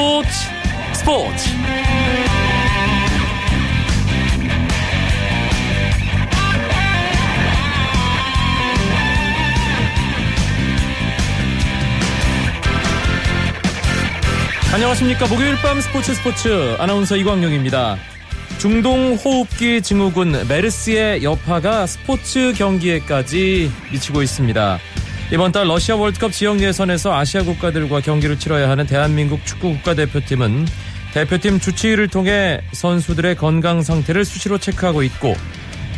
스포츠. 스포츠. 안녕하십니까. 목요일 밤 스포츠 스포츠. 아나운서 이광용입니다. 중동 호흡기 증후군 메르스의 여파가 스포츠 경기에까지 미치고 있습니다 이번 달 러시아 월드컵 지역 예선에서 아시아 국가들과 경기를 치러야 하는 대한민국 축구 국가대표팀은 대표팀 주치의를 통해 선수들의 건강 상태를 수시로 체크하고 있고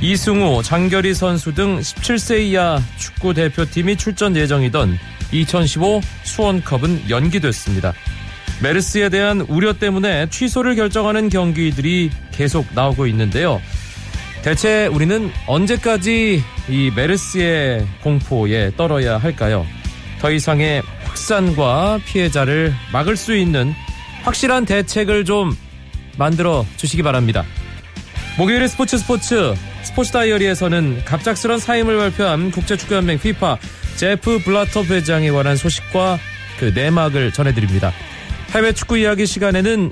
이승우, 장결희 선수 등 17세 이하 축구 대표팀이 출전 예정이던 2015 수원컵은 연기됐습니다. 메르스에 대한 우려 때문에 취소를 결정하는 경기들이 계속 나오고 있는데요. 대체 우리는 언제까지 이 메르스의 공포에 떨어야 할까요? 더 이상의 확산과 피해자를 막을 수 있는 확실한 대책을 좀 만들어 주시기 바랍니다. 목요일의 스포츠 스포츠 스포츠 다이어리에서는 갑작스런 사임을 발표한 국제축구연맹 피파 제프 블라터 회장에 관한 소식과 그 내막을 전해드립니다. 해외 축구 이야기 시간에는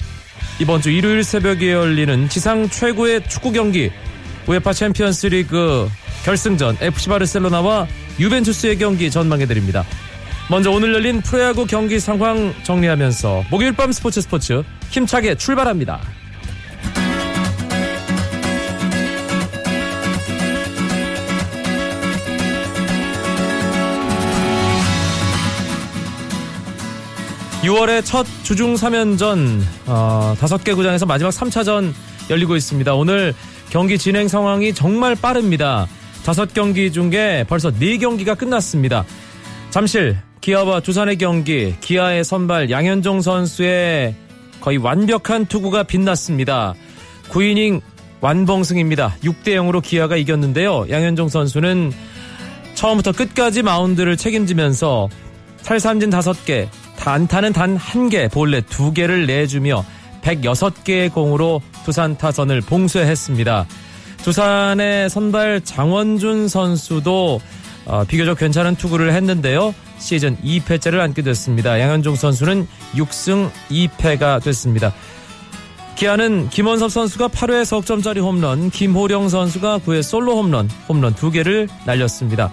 이번 주 일요일 새벽에 열리는 지상 최고의 축구 경기 우에파 챔피언스 리그 결승전 FC 바르셀로나와 유벤투스의 경기 전망해드립니다. 먼저 오늘 열린 프로야구 경기 상황 정리하면서 목요일 밤 스포츠 스포츠 힘차게 출발합니다. 6월의 첫 주중 3연전 어, 5개 구장에서 마지막 3차전 열리고 있습니다. 오늘 경기 진행 상황이 정말 빠릅니다. 5경기 중에 벌써 4경기가 끝났습니다. 잠실 기아와 두산의 경기 기아의 선발 양현종 선수의 거의 완벽한 투구가 빛났습니다. 9이닝 완봉승입니다. 6대 0으로 기아가 이겼는데요. 양현종 선수는 처음부터 끝까지 마운드를 책임지면서 탈삼진 5개, 단타는 단한 개, 볼넷 2개를 내주며 106개의 공으로 두산 타선을 봉쇄했습니다. 두산의 선발 장원준 선수도 어, 비교적 괜찮은 투구를 했는데요. 시즌 2패째를 안게 됐습니다. 양현종 선수는 6승 2패가 됐습니다. 기아는 김원섭 선수가 8회 석점짜리 홈런, 김호령 선수가 9회 솔로 홈런, 홈런 2개를 날렸습니다.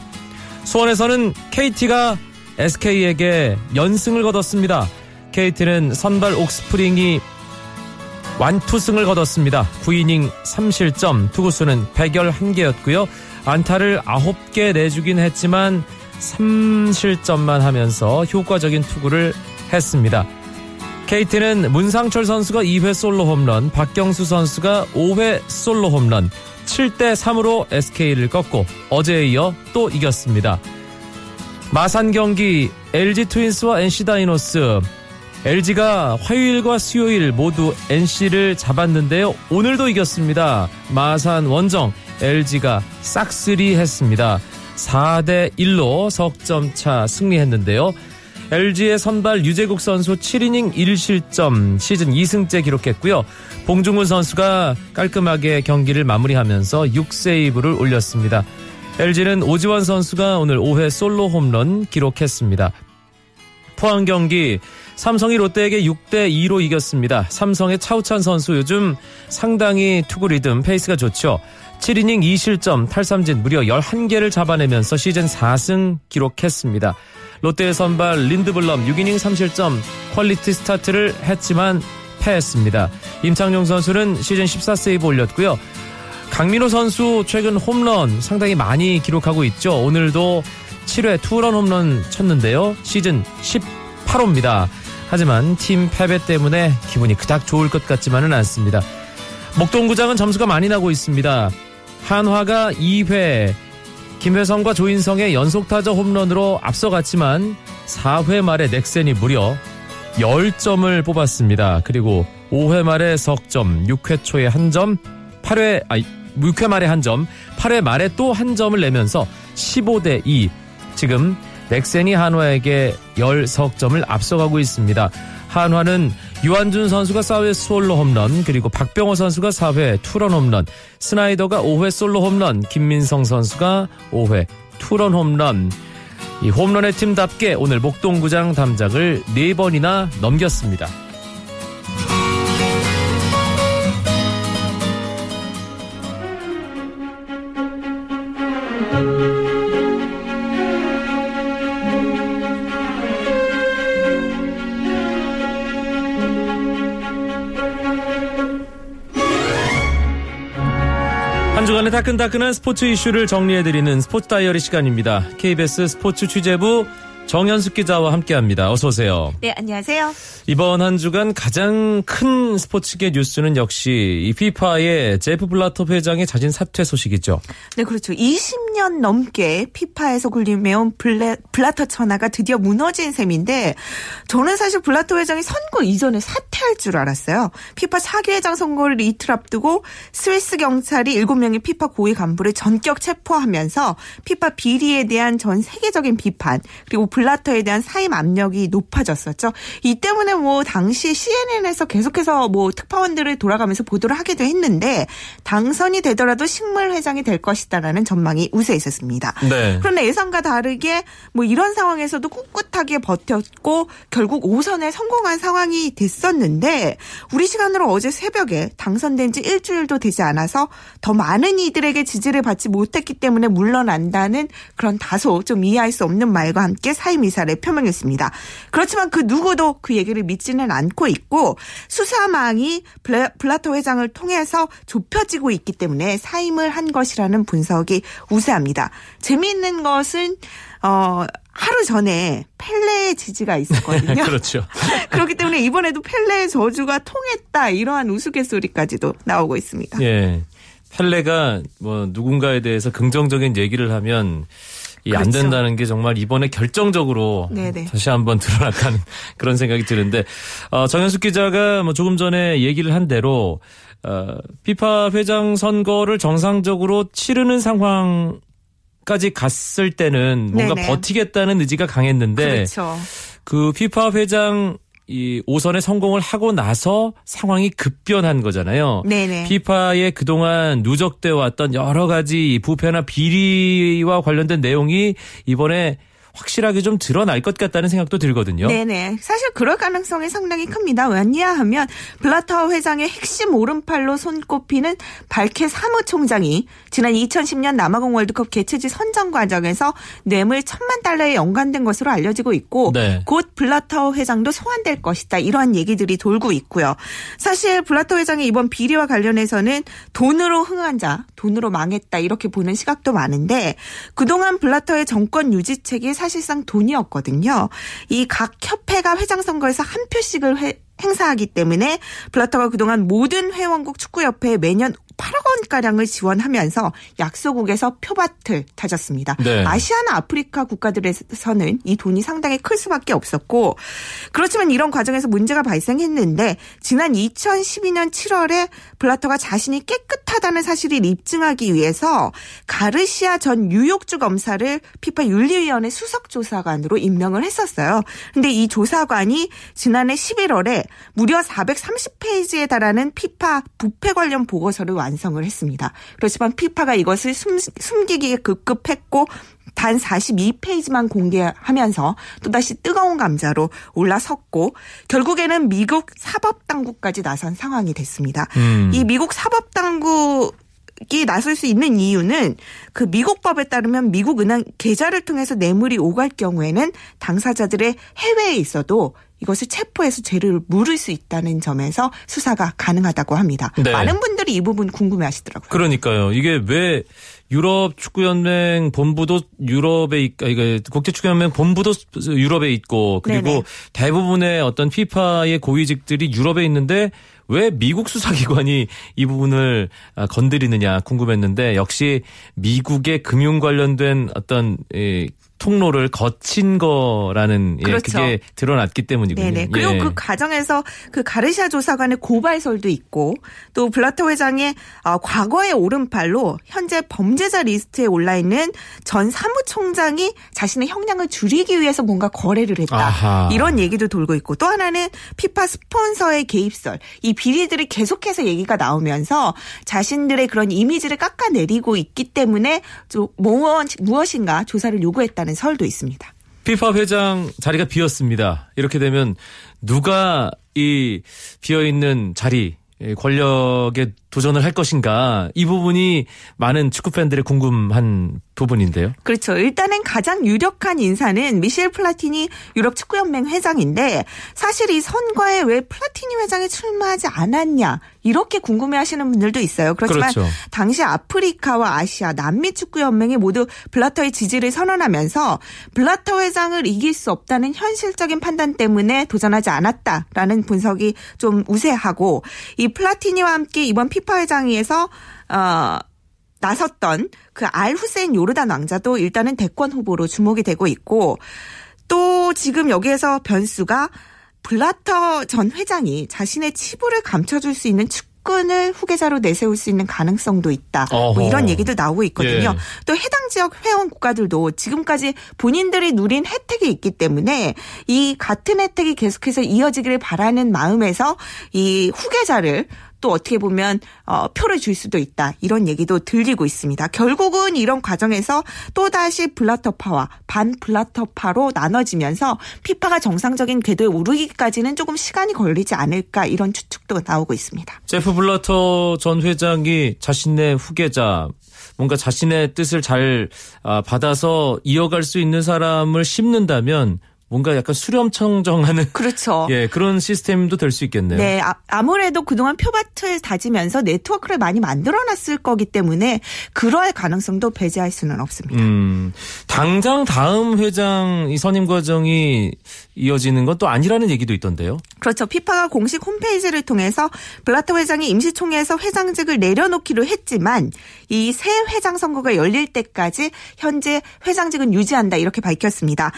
수원에서는 KT가 SK에게 연승을 거뒀습니다. KT는 선발 옥스프링이 완투승을 거뒀습니다. 9이닝 3실점, 투구수는 111개였고요. 안타를 9개 내주긴 했지만 3실점만 하면서 효과적인 투구를 했습니다. KT는 문상철 선수가 2회 솔로 홈런, 박경수 선수가 5회 솔로 홈런, 7대 3으로 SK를 꺾고 어제에 이어 또 이겼습니다. 마산 경기 LG 트윈스와 NC 다이노스 LG가 화요일과 수요일 모두 NC를 잡았는데요. 오늘도 이겼습니다. 마산 원정 LG가 싹쓸이 했습니다. 4대 1로 석점차 승리했는데요. LG의 선발 유재국 선수 7이닝 1실점 시즌 2승째 기록했고요. 봉중근 선수가 깔끔하게 경기를 마무리하면서 6세이브를 올렸습니다. LG는 오지환 선수가 오늘 5회 솔로 홈런 기록했습니다. 포항 경기 삼성이 롯데에게 6대 2로 이겼습니다. 삼성의 차우찬 선수 요즘 상당히 투구 리듬 페이스가 좋죠. 7이닝 2실점 탈삼진 무려 11개를 잡아내면서 시즌 4승 기록했습니다. 롯데의 선발 린드블럼 6이닝 3실점 퀄리티 스타트를 했지만 패했습니다. 임창용 선수는 시즌 14세이브 올렸고요. 강민호 선수 최근 홈런 상당히 많이 기록하고 있죠. 오늘도 7회 투런 홈런 쳤는데요. 시즌 18호입니다. 하지만 팀 패배 때문에 기분이 그닥 좋을 것 같지만은 않습니다. 목동구장은 점수가 많이 나고 있습니다. 한화가 2회 김회성과 조인성의 연속타자 홈런으로 앞서갔지만 4회 말에 넥센이 무려 10점을 뽑았습니다. 그리고 5회 말에 석점, 6회 초에 한 점, 8회, 아, 6회 말에 한 점, 8회 말에 또 한 점을 내면서 15대 2. 지금 넥센이 한화에게 10석점을 앞서가고 있습니다. 한화는 유한준 선수가 4회 솔로 홈런, 그리고 박병호 선수가 4회 투런 홈런, 스나이더가 5회 솔로 홈런, 김민성 선수가 5회 투런 홈런. 이 홈런의 팀답게 오늘 목동구장 담장을 4번이나 넘겼습니다. 주간의 따끈따끈한 스포츠 이슈를 정리해드리는 스포츠 다이어리 시간입니다. KBS 스포츠 취재부 정현숙 기자와 함께합니다. 어서 오세요. 네, 안녕하세요. 이번 한 주간 가장 큰 스포츠계 뉴스는 역시 이 피파의 제프 블라터 회장의 자진 사퇴 소식이죠. 네, 그렇죠. 20년 넘게 피파에서 군림해온 블레, 블라터 천하가 드디어 무너진 셈인데 저는 사실 블라터 회장이 선거 이전에 사퇴할 줄 알았어요. 피파 차기 회장 선거를 이틀 앞두고 스위스 경찰이 7명의 피파 고위 간부를 전격 체포하면서 피파 비리에 대한 전 세계적인 비판 그리고 블라터에 대한 사임 압력이 높아졌었죠. 이 때문에 뭐 당시 CNN에서 계속해서 뭐 특파원들을 돌아가면서 보도를 하기도 했는데 당선이 되더라도 식물 회장이 될 것이다라는 전망이 우세 있었습니다. 네. 그런데 예상과 다르게 뭐 이런 상황에서도 꿋꿋하게 버텼고 결국 5선에 성공한 상황이 됐었는데 우리 시간으로 어제 새벽에 당선된 지 일주일도 되지 않아서 더 많은 이들에게 지지를 받지 못했기 때문에 물러난다는 그런 다소 좀 이해할 수 없는 말과 함께 사임 이사를 표명했습니다. 그렇지만 그 누구도 그 얘기를 믿지는 않고 있고 수사망이 블라터 회장을 통해서 좁혀지고 있기 때문에 사임을 한 것이라는 분석이 우세합니다. 재미있는 것은 어 하루 전에 펠레의 지지가 있었거든요. 그렇죠. 그렇기 때문에 이번에도 펠레의 저주가 통했다 이러한 우스갯소리까지도 나오고 있습니다. 예. 펠레가 뭐 누군가에 대해서 긍정적인 얘기를 하면 이안 그렇죠. 된다는 게 정말 이번에 결정적으로 네네. 다시 한번 드러나는 그런 생각이 드는데 어, 정현숙 기자가 뭐 조금 전에 얘기를 한 대로 어, 피파 회장 선거를 정상적으로 치르는 상황 까지 갔을 때는 뭔가 네네. 버티겠다는 의지가 강했는데 그렇죠. 그 피파 회장 이 5선에 성공을 하고 나서 상황이 급변한 거잖아요. 네네. 피파에 그동안 누적돼 왔던 여러 가지 부패나 비리와 관련된 내용이 이번에 확실하게 좀 드러날 것 같다는 생각도 들거든요. 네네. 사실 그럴 가능성이 상당히 큽니다. 왜냐하면 블라터 회장의 핵심 오른팔로 손꼽히는 발케 사무총장이 지난 2010년 남아공 월드컵 개최지 선정 과정에서 뇌물 천만 달러에 연관된 것으로 알려지고 있고 네. 곧 블라터 회장도 소환될 것이다. 이러한 얘기들이 돌고 있고요. 사실 블라터 회장이 이번 비리와 관련해서는 돈으로 흥한 자, 돈으로 망했다 이렇게 보는 시각도 많은데 그동안 블라터의 정권 유지책이 사실 사실상 돈이었거든요. 이 각 협회가 회장 선거에서 한 표씩을 회, 행사하기 때문에 블라터가 그동안 모든 회원국 축구협회에 매년 8억 원가량을 지원하면서 약소국에서 표밭을 다졌습니다. 네. 아시아나 아프리카 국가들에서는 이 돈이 상당히 클 수밖에 없었고 그렇지만 이런 과정에서 문제가 발생했는데 지난 2012년 7월에 블라터가 자신이 깨끗하다는 사실을 입증하기 위해서 가르시아 전 뉴욕주 검사를 피파 윤리위원회 수석조사관으로 임명을 했었어요. 근데 이 조사관이 지난해 11월에 무려 430페이지에 달하는 피파 부패 관련 보고서를 완 성을 했습니다. 그렇지만 피파가 이것을 숨, 숨기기에 급급했고 단 42페이지만 공개하면서 또다시 뜨거운 감자로 올라섰고 결국에는 미국 사법당국까지 나선 상황이 됐습니다. 음. 이 미국 사법당국 이 나설 수 있는 이유는 그 미국 법에 따르면 미국 은행 계좌를 통해서 뇌물이 오갈 경우에는 당사자들의 해외에 있어도 이것을 체포해서 죄를 물을 수 있다는 점에서 수사가 가능하다고 합니다. 네. 많은 분들이 이 부분 궁금해 하시더라고요. 그러니까요. 이게 왜 유럽 축구연맹 본부도 유럽에 있, 이게 국제 축구연맹 본부도 유럽에 있고 그리고 네네. 대부분의 어떤 피파의 고위직들이 유럽에 있는데 왜 미국 수사기관이 이 부분을 아, 건드리느냐 궁금했는데 역시 미국의 금융 관련된 어떤 통로를 거친 거라는 그렇죠. 예, 그게 드러났기 때문이군요. 네네. 그리고 예. 그 과정에서 그 가르시아 조사관의 고발설도 있고 또 블라터 회장의 어, 과거의 오른팔로 현재 범죄자 리스트에 올라 있는 전 사무총장이 자신의 형량을 줄이기 위해서 뭔가 거래를 했다. 아하. 이런 얘기도 돌고 있고 또 하나는 피파 스폰서의 개입설 이 비리들이 계속해서 얘기가 나오면서 자신들의 그런 이미지를 깎아내리고 있기 때문에 좀 무엇인가 조사를 요구했다는 있다는 설도 있습니다. 피파 회장 자리가 비었습니다. 이렇게 되면 누가 이 비어 있는 자리 권력에 도전을 할 것인가 이 부분이 많은 축구 팬들의 궁금한 부분인데요. 그렇죠. 일단은 가장 유력한 인사는 미셸 플라티니 유럽 축구연맹 회장인데 사실 이 선거에 왜 플라티니 회장이 출마하지 않았냐 이렇게 궁금해하시는 분들도 있어요. 그렇지만 그렇죠. 당시 아프리카와 아시아, 남미 축구연맹이 모두 블라터의 지지를 선언하면서 블라터 회장을 이길 수 없다는 현실적인 판단 때문에 도전하지 않았다라는 분석이 좀 우세하고 이 플라티니와 함께 이번 피파 회장위에서 어. 나섰던 그 알 후세인 요르단 왕자도 일단은 대권 후보로 주목이 되고 있고 또 지금 여기에서 변수가 블라터 전 회장이 자신의 치부를 감춰줄 수 있는 측근을 후계자로 내세울 수 있는 가능성도 있다. 뭐 어허. 이런 얘기도 나오고 있거든요. 예. 또 해당 지역 회원 국가들도 지금까지 본인들이 누린 혜택이 있기 때문에 이 같은 혜택이 계속해서 이어지기를 바라는 마음에서 이 후계자를 또 어떻게 보면 어, 표를 줄 수도 있다 이런 얘기도 들리고 있습니다. 결국은 이런 과정에서 또 다시 블라터파와 반 블라터파로 나눠지면서 피파가 정상적인 궤도에 오르기까지는 조금 시간이 걸리지 않을까 이런 추측도 나오고 있습니다. 제프 블러터 전 회장이 자신의 후계자 뭔가 자신의 뜻을 잘 아, 받아서 이어갈 수 있는 사람을 심는다면 뭔가 약간 수렴청정하는 그렇죠. 예 그런 시스템도 될 수 있겠네요. 네, 아, 무래도 그동안 표밭을 다지면서 네트워크를 많이 만들어놨을 거기 때문에 그러할 가능성도 배제할 수는 없습니다. 음, 당장 다음 회장 이 선임 과정이 이어지는 건 또 아니라는 얘기도 있던데요. 그렇죠. 피파가 공식 홈페이지를 통해서 블라터 회장이 임시총회에서 회장직을 내려놓기로 했지만 이 새 회장 선거가 열릴 때까지 현재 회장직은 유지한다 이렇게 밝혔습니다.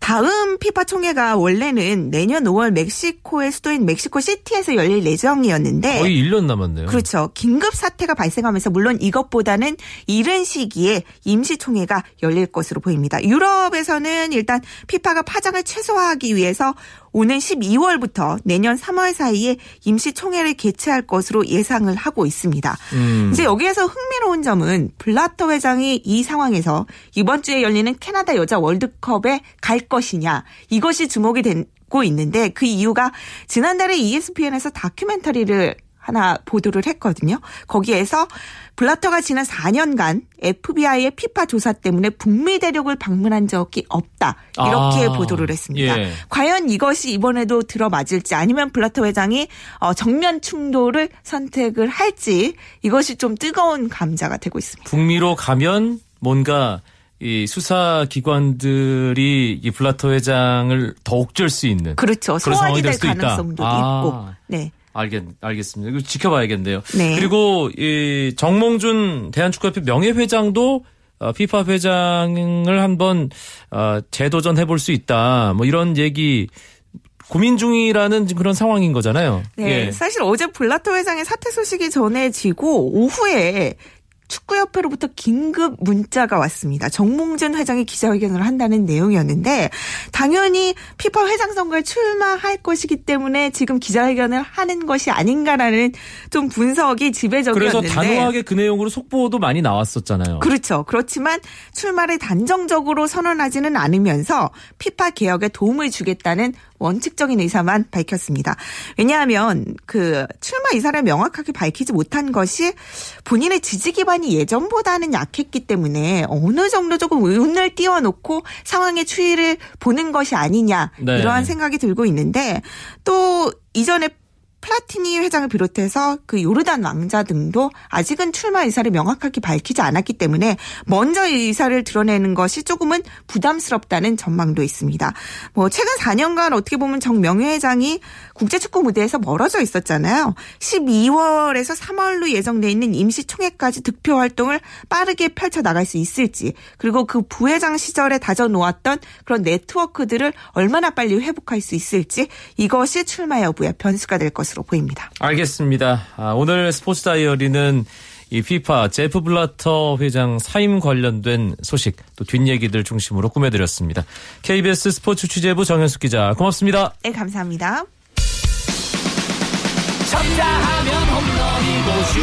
다음 피파 총회가 원래는 내년 5월 멕시코의 수도인 멕시코 시티에서 열릴 예정이었는데 거의 1년 남았네요. 그렇죠. 긴급 사태가 발생하면서 물론 이것보다는 이른 시기에 임시총회가 열릴 것으로 보입니다. 유럽에서는 일단 피파가 파장을 최소화하기 위해서 오는 12월부터 내년 3월 사이에 임시총회를 개최할 것으로 예상을 하고 있습니다. 음. 이제 여기에서 흥미로운 점은 블라터 회장이 이 상황에서 이번 주에 열리는 캐나다 여자 월드컵에 갈 것이냐 이것이 주목이 되고 있는데 그 이유가 지난달에 ESPN에서 다큐멘터리를 하나 보도를 했거든요. 거기에서 블라터가 지난 4년간 FBI의 피파 조사 때문에 북미 대륙을 방문한 적이 없다. 이렇게 아, 보도를 했습니다. 예. 과연 이것이 이번에도 들어맞을지 아니면 블라터 회장이 어, 정면 충돌을 선택을 할지 이것이 좀 뜨거운 감자가 되고 있습니다. 북미로 가면 뭔가 이 수사 기관들이 이 블라터 회장을 더 옥죄할 수 있는 그렇죠. 소환이 될될 수도 있다. 가능성도 아. 있고. 네. 알겠 알겠습니다. 이거 지켜봐야겠네요. 네. 그리고 이 정몽준 대한축구협회 명예회장도 어, 피파 회장을 한번 어, 재도전해 볼 수 있다. 뭐 이런 얘기 고민 중이라는 그런 상황인 거잖아요. 네. 예. 사실 어제 블라터 회장의 사퇴 소식이 전해지고 오후에 축구협회로부터 긴급 문자가 왔습니다. 정몽준 회장이 기자회견을 한다는 내용이었는데 당연히 피파 회장 선거에 출마할 것이기 때문에 지금 기자회견을 하는 것이 아닌가라는 좀 분석이 그래서 지배적이었는데 단호하게 그 내용으로 속보도 많이 나왔었잖아요. 그렇죠. 그렇지만 출마를 단정적으로 선언하지는 않으면서 피파 개혁에 도움을 주겠다는 원칙적인 의사만 밝혔습니다. 왜냐하면 그 출마 의사를 명확하게 밝히지 못한 것이 본인의 지지 기반이 예전보다는 약했기 때문에 어느 정도 조금 운을 띄워놓고 상황의 추이를 보는 것이 아니냐 네. 이러한 생각이 들고 있는데 또 이전에 플라티니 회장을 비롯해서 그 요르단 왕자 등도 아직은 출마 의사를 명확하게 밝히지 않았기 때문에 먼저 의사를 드러내는 것이 조금은 부담스럽다는 전망도 있습니다. 뭐 최근 4년간 어떻게 보면 정 명예회장이 국제축구 무대에서 멀어져 있었잖아요. 12월에서 3월로 예정돼 있는 임시총회까지 득표 활동을 빠르게 펼쳐 나갈 수 있을지 그리고 그 부회장 시절에 다져 놓았던 그런 네트워크들을 얼마나 빨리 회복할 수 있을지 이것이 출마 여부의 변수가 될 것으로 보입니다. 알겠습니다. 아, 오늘 스포츠 다이어리는 이 피파 제프 블라터 회장 사임 관련된 소식 또 뒷얘기들 중심으로 꾸며드렸습니다. KBS 스포츠 취재부 정현숙 기자 고맙습니다. 네, 감사합니다. 쳤다 하면 홈런이고 슛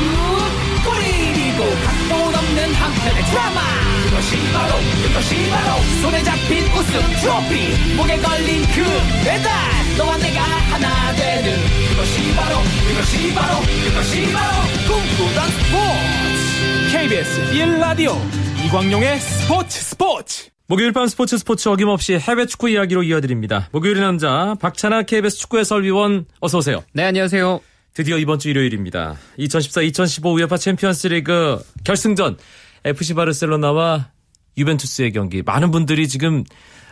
골이고 각본 없는 한편의 드라마 그것이 바로 그것이 바로 손에 잡힌 우승 트로피 목에 걸린 그 배달 너와 내가 하나 되는 그것이 바로 그것이 바로 그것이 바로 꿈꾸던 스포츠 KBS 1라디오 이광용의 스포츠 스포츠 목요일 밤 스포츠 스포츠 어김없이 해외 축구 이야기로 이어드립니다. 목요일의 남자 박찬아 KBS 축구 해설위원 어서 오세요. 네, 안녕하세요. 드디어 이번 주 일요일입니다. 2014-2015 우에파 챔피언스리그 결승전 FC 바르셀로나와 유벤투스의 경기. 많은 분들이 지금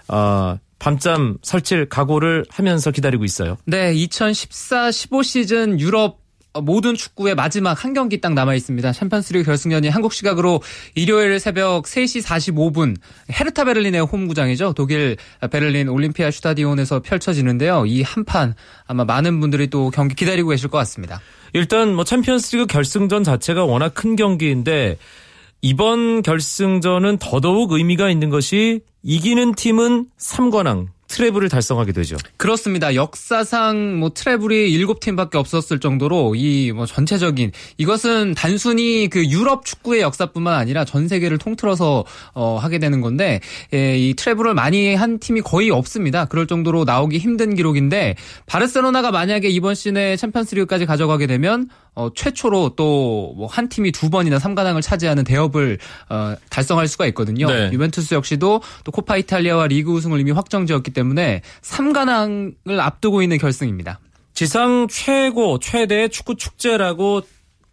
어, 밤잠 설칠 각오를 하면서 기다리고 있어요. 네, 2014-15 시즌 유럽 모든 축구의 마지막 한 경기 딱 남아 있습니다. 챔피언스리그 결승전이 한국 시각으로 일요일 새벽 3시 45분 헤르타 베를린의 홈구장이죠. 독일 베를린 올림피아 슈타디온에서 펼쳐지는데요. 이 한 판 아마 많은 분들이 또 경기 기다리고 계실 것 같습니다. 일단 뭐 챔피언스리그 결승전 자체가 워낙 큰 경기인데 이번 결승전은 더더욱 의미가 있는 것이 이기는 팀은 3관왕 트래블을 달성하게 되죠. 그렇습니다. 역사상 뭐 트래블이 7팀밖에 없었을 정도로 이 뭐 전체적인 이것은 단순히 그 유럽 축구의 역사뿐만 아니라 전 세계를 통틀어서 어 하게 되는 건데 예, 이 트래블을 많이 한 팀이 거의 없습니다. 그럴 정도로 나오기 힘든 기록인데 바르셀로나가 만약에 이번 시즌에 챔피언스리그까지 가져가게 되면 어, 최초로 또 뭐 한 팀이 두 번이나 3관왕을 차지하는 대업을 어, 달성할 수가 있거든요. 네. 유벤투스 역시도 또 코파 이탈리아와 리그 우승을 이미 확정지었기 때문에 3관왕을 앞두고 있는 결승입니다. 지상 최고 최대의 축구 축제라고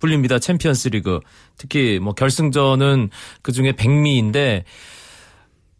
불립니다. 챔피언스 리그. 특히 뭐 결승전은 그 중에 백미인데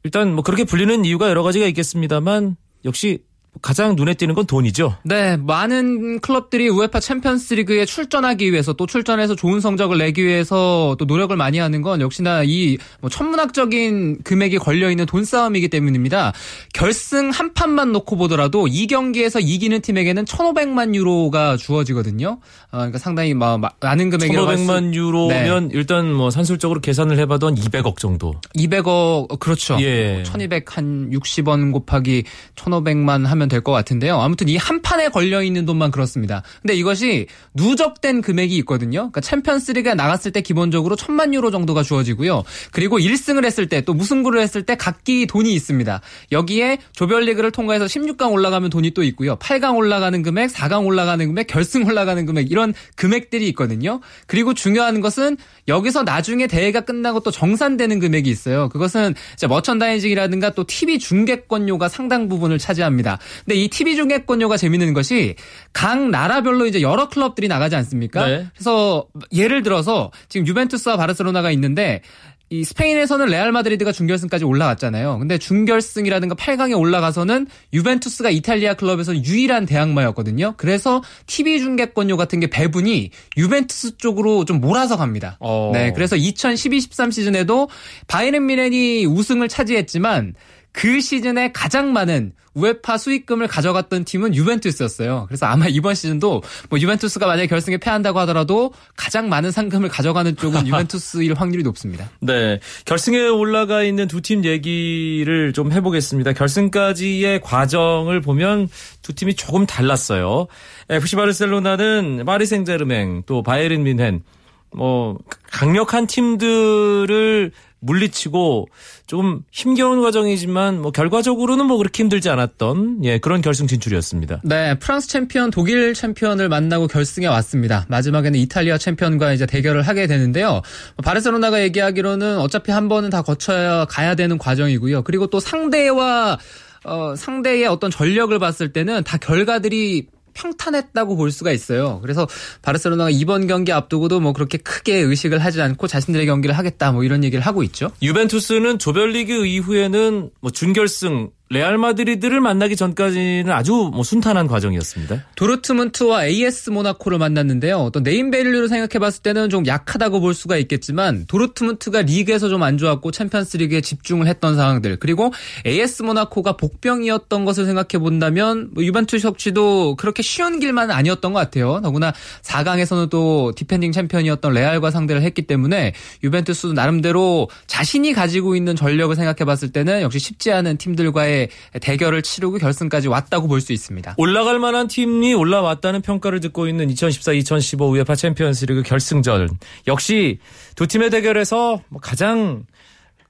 일단 뭐 그렇게 불리는 이유가 여러 가지가 있겠습니다만 역시 가장 눈에 띄는 건 돈이죠. 네, 많은 클럽들이 우에파 챔피언스리그에 출전하기 위해서 또 출전해서 좋은 성적을 내기 위해서 또 노력을 많이 하는 건 역시나 이뭐 천문학적인 금액이 걸려 있는 돈 싸움이기 때문입니다. 결승 한 판만 놓고 보더라도 이 경기에서 이기는 팀에게는 1,500만 유로가 주어지거든요. 어, 그러니까 상당히 많은 금액이라고 할수 1,500만 유로면 일단 뭐 산술적으로 계산을 해봐도 한 200억 정도. 200억 그렇죠. 예. 1200 한 60원 곱하기 1500만 하면 될 것 같은데요. 아무튼 이 한 판에 걸려 있는 돈만 그렇습니다. 근데 이것이 누적된 금액이 있거든요. 그러니까 챔피언스리그에 나갔을 때 기본적으로 1000만 유로 정도가 주어지고요. 그리고 1승을 했을 때 또 무승부를 했을 때 각기 돈이 있습니다. 여기에 조별리그를 통과해서 16강 올라가면 돈이 또 있고요. 8강 올라가는 금액, 4강 올라가는 금액, 결승 올라가는 금액 이런 금액들이 있거든요. 그리고 중요한 것은 여기서 나중에 대회가 끝나고 또 정산되는 금액이 있어요. 그것은 이제 머천다이징이라든가 또 TV 중계권료가 상당 부분을 차지합니다. 근데 이 TV 중계권료가 재밌는 것이 각 나라별로 이제 여러 클럽들이 나가지 않습니까? 네. 그래서 예를 들어서 지금 유벤투스와 바르셀로나가 있는데 이 스페인에서는 레알 마드리드가 준결승까지 올라갔잖아요. 근데 준결승이라든가 8강에 올라가서는 유벤투스가 이탈리아 클럽에서 유일한 대항마였거든요. 그래서 TV 중계권료 같은 게 배분이 유벤투스 쪽으로 좀 몰아서 갑니다. 어. 네, 그래서 2012-13 시즌에도 바이에른 미넨이 우승을 차지했지만 그 시즌에 가장 많은 우에파 수익금을 가져갔던 팀은 유벤투스였어요. 그래서 아마 이번 시즌도 뭐 유벤투스가 만약에 결승에 패한다고 하더라도 가장 많은 상금을 가져가는 쪽은 유벤투스일 확률이 높습니다. 네. 결승에 올라가 있는 두 팀 얘기를 좀 해보겠습니다. 결승까지의 과정을 보면 두 팀이 조금 달랐어요. FC 바르셀로나는 파리 생제르맹 또 바이에른 뮌헨 뭐 강력한 팀들을 물리치고 좀 힘겨운 과정이지만 뭐 결과적으로는 뭐 그렇게 힘들지 않았던 예 그런 결승 진출이었습니다. 네, 프랑스 챔피언, 독일 챔피언을 만나고 결승에 왔습니다. 마지막에는 이탈리아 챔피언과 이제 대결을 하게 되는데요. 바르셀로나가 얘기하기로는 어차피 한 번은 다 거쳐야 가야 되는 과정이고요. 그리고 또 상대와 어, 상대의 어떤 전력을 봤을 때는 다 결과들이 평탄했다고 볼 수가 있어요. 그래서 바르셀로나가 이번 경기 앞두고도 뭐 그렇게 크게 의식을 하지 않고 자신들의 경기를 하겠다 뭐 이런 얘기를 하고 있죠. 유벤투스는 조별리그 이후에는 뭐 준결승 레알 마드리드를 만나기 전까지는 아주 뭐 순탄한 과정이었습니다. 도르트문트와 AS 모나코를 만났는데요. 어떤 네임밸류로 생각해봤을 때는 좀 약하다고 볼 수가 있겠지만 도르트문트가 리그에서 좀 안 좋았고 챔피언스리그에 집중을 했던 상황들 그리고 AS 모나코가 복병이었던 것을 생각해 본다면 뭐 유벤투스 역시도 그렇게 쉬운 길만은 아니었던 것 같아요. 더구나 4강에서는 또 디펜딩 챔피언이었던 레알과 상대를 했기 때문에 유벤투스도 나름대로 자신이 가지고 있는 전력을 생각해봤을 때는 역시 쉽지 않은 팀들과의 대결을 치르고 결승까지 왔다고 볼 수 있습니다. 올라갈 만한 팀이 올라왔다는 평가를 듣고 있는 2014-2015 우에파 챔피언스리그 결승전 역시 두 팀의 대결에서 뭐 가장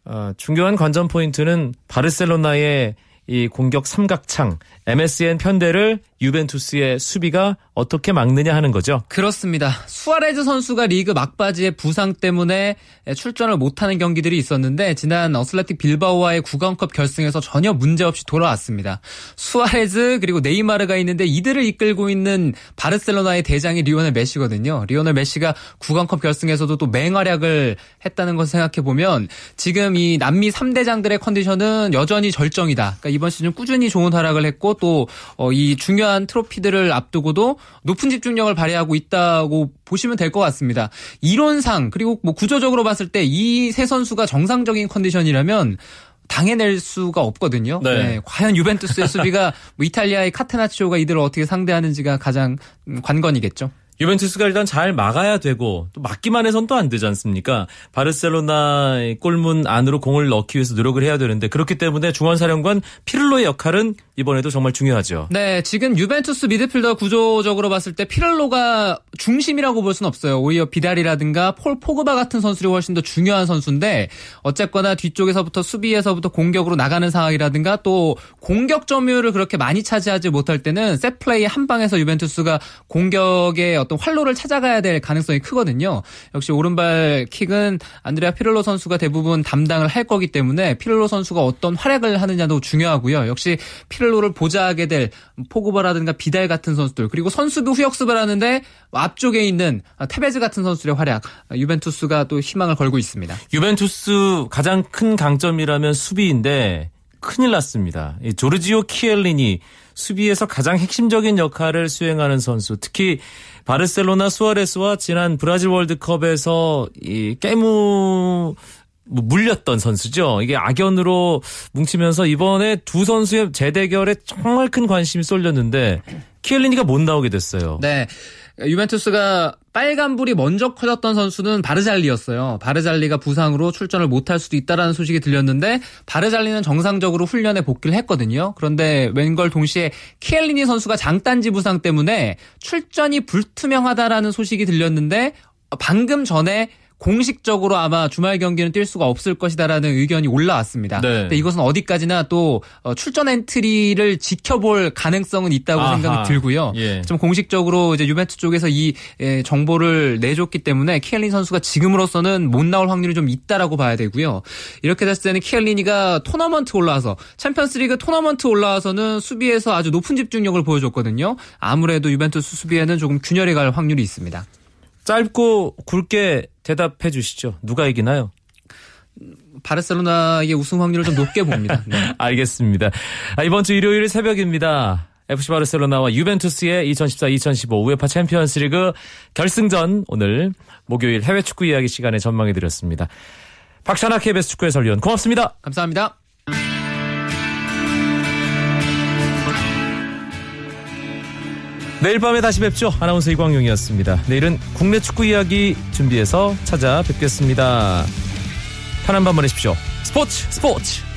어, 중요한 관전 포인트는 바르셀로나의 이 공격 삼각창 MSN 편대를 유벤투스의 수비가 어떻게 막느냐 하는 거죠. 그렇습니다. 수아레즈 선수가 리그 막바지에 부상 때문에 출전을 못하는 경기들이 있었는데 지난 어슬레틱 빌바오와의 구강컵 결승에서 전혀 문제없이 돌아왔습니다. 수아레즈 그리고 네이마르가 있는데 이들을 이끌고 있는 바르셀로나의 대장이 리오넬 메시거든요. 리오넬 메시가 구강컵 결승에서도 또 맹활약을 했다는 것을 생각해 보면 지금 이 남미 3대장들의 컨디션은 여전히 절정이다. 그러니까 이번 시즌 꾸준히 좋은 활약을 했고 또 이 중요한 트로피들을 앞두고도 높은 집중력을 발휘하고 있다고 보시면 될 것 같습니다. 이론상 그리고 뭐 구조적으로 봤을 때 이 세 선수가 정상적인 컨디션이라면 당해낼 수가 없거든요. 네. 네, 과연 유벤투스의 수비가 뭐 이탈리아의 카테나치오가 이들을 어떻게 상대하는지가 가장 음, 관건이겠죠. 유벤투스가 일단 잘 막아야 되고 또 막기만 해선 또 안 되지 않습니까? 바르셀로나의 골문 안으로 공을 넣기 위해서 노력을 해야 되는데 그렇기 때문에 중원사령관 피를로의 역할은 이번에도 정말 중요하죠. 네, 지금 유벤투스 미드필더 구조적으로 봤을 때 피를로가 중심이라고 볼 수는 없어요. 오히려 비달이라든가 폴 포그바 같은 선수들이 훨씬 더 중요한 선수인데 어쨌거나 뒤쪽에서부터 수비에서부터 공격으로 나가는 상황이라든가 또 공격 점유율을 그렇게 많이 차지하지 못할 때는 셋 플레이 한 방에서 유벤투스가 공격의 어떤 활로를 찾아가야 될 가능성이 크거든요. 역시 오른발 킥은 안드레아 피를로 선수가 대부분 담당을 할 거기 때문에 피를로 선수가 어떤 활약을 하느냐도 중요하고요. 역시 피렐로를 보좌하게 될 포그바라든가 비달 같은 선수들 그리고 선수도 후역습을 하는데 앞쪽에 있는 테베즈 같은 선수들의 활약 유벤투스가 또 희망을 걸고 있습니다. 유벤투스 가장 큰 강점이라면 수비인데 큰일 났습니다. 이 조르지오 키엘린이 수비에서 가장 핵심적인 역할을 수행하는 선수. 특히 바르셀로나 수아레스와 지난 브라질 월드컵에서 이 깨무 뭐 물렸던 선수죠. 이게 악연으로 뭉치면서 이번에 두 선수의 재대결에 정말 큰 관심이 쏠렸는데 키엘리니가 못 나오게 됐어요. 네. 유벤투스가 빨간불이 먼저 커졌던 선수는 바르잘리였어요. 바르잘리가 부상으로 출전을 못할 수도 있다라는 소식이 들렸는데 바르잘리는 정상적으로 훈련에 복귀를 했거든요. 그런데 웬걸 동시에 키엘리니 선수가 장단지 부상 때문에 출전이 불투명하다라는 소식이 들렸는데 방금 전에 공식적으로 아마 주말 경기는 뛸 수가 없을 것이다라는 의견이 올라왔습니다. 네. 근데 이것은 어디까지나 또 어, 출전 엔트리를 지켜볼 가능성은 있다고 아하. 생각이 들고요. 예. 좀 공식적으로 이제 유벤투스 쪽에서 이 예, 정보를 내줬기 때문에 키엘리니 선수가 지금으로서는 못 나올 확률이 좀 있다라고 봐야 되고요. 이렇게 됐을 때는 키엘리니가 토너먼트 올라와서 챔피언스리그 토너먼트 올라와서는 수비에서 아주 높은 집중력을 보여줬거든요. 아무래도 유벤투스 수비에는 조금 균열이 갈 확률이 있습니다. 짧고 굵게 대답해 주시죠. 누가 이기나요? 바르셀로나의 우승 확률을 좀 높게 봅니다. 네. 알겠습니다. 아, 이번 주 일요일 새벽입니다. FC 바르셀로나와 유벤투스의 2014-2015 우에파 챔피언스리그 결승전 오늘 목요일 해외 축구 이야기 시간에 전망해 드렸습니다. 박찬아 KBS 축구 해설위원 고맙습니다. 감사합니다. 내일 밤에 다시 뵙죠. 아나운서 이광용이었습니다. 내일은 국내 축구 이야기 준비해서 찾아뵙겠습니다. 편한 밤 보내십시오. 스포츠 스포츠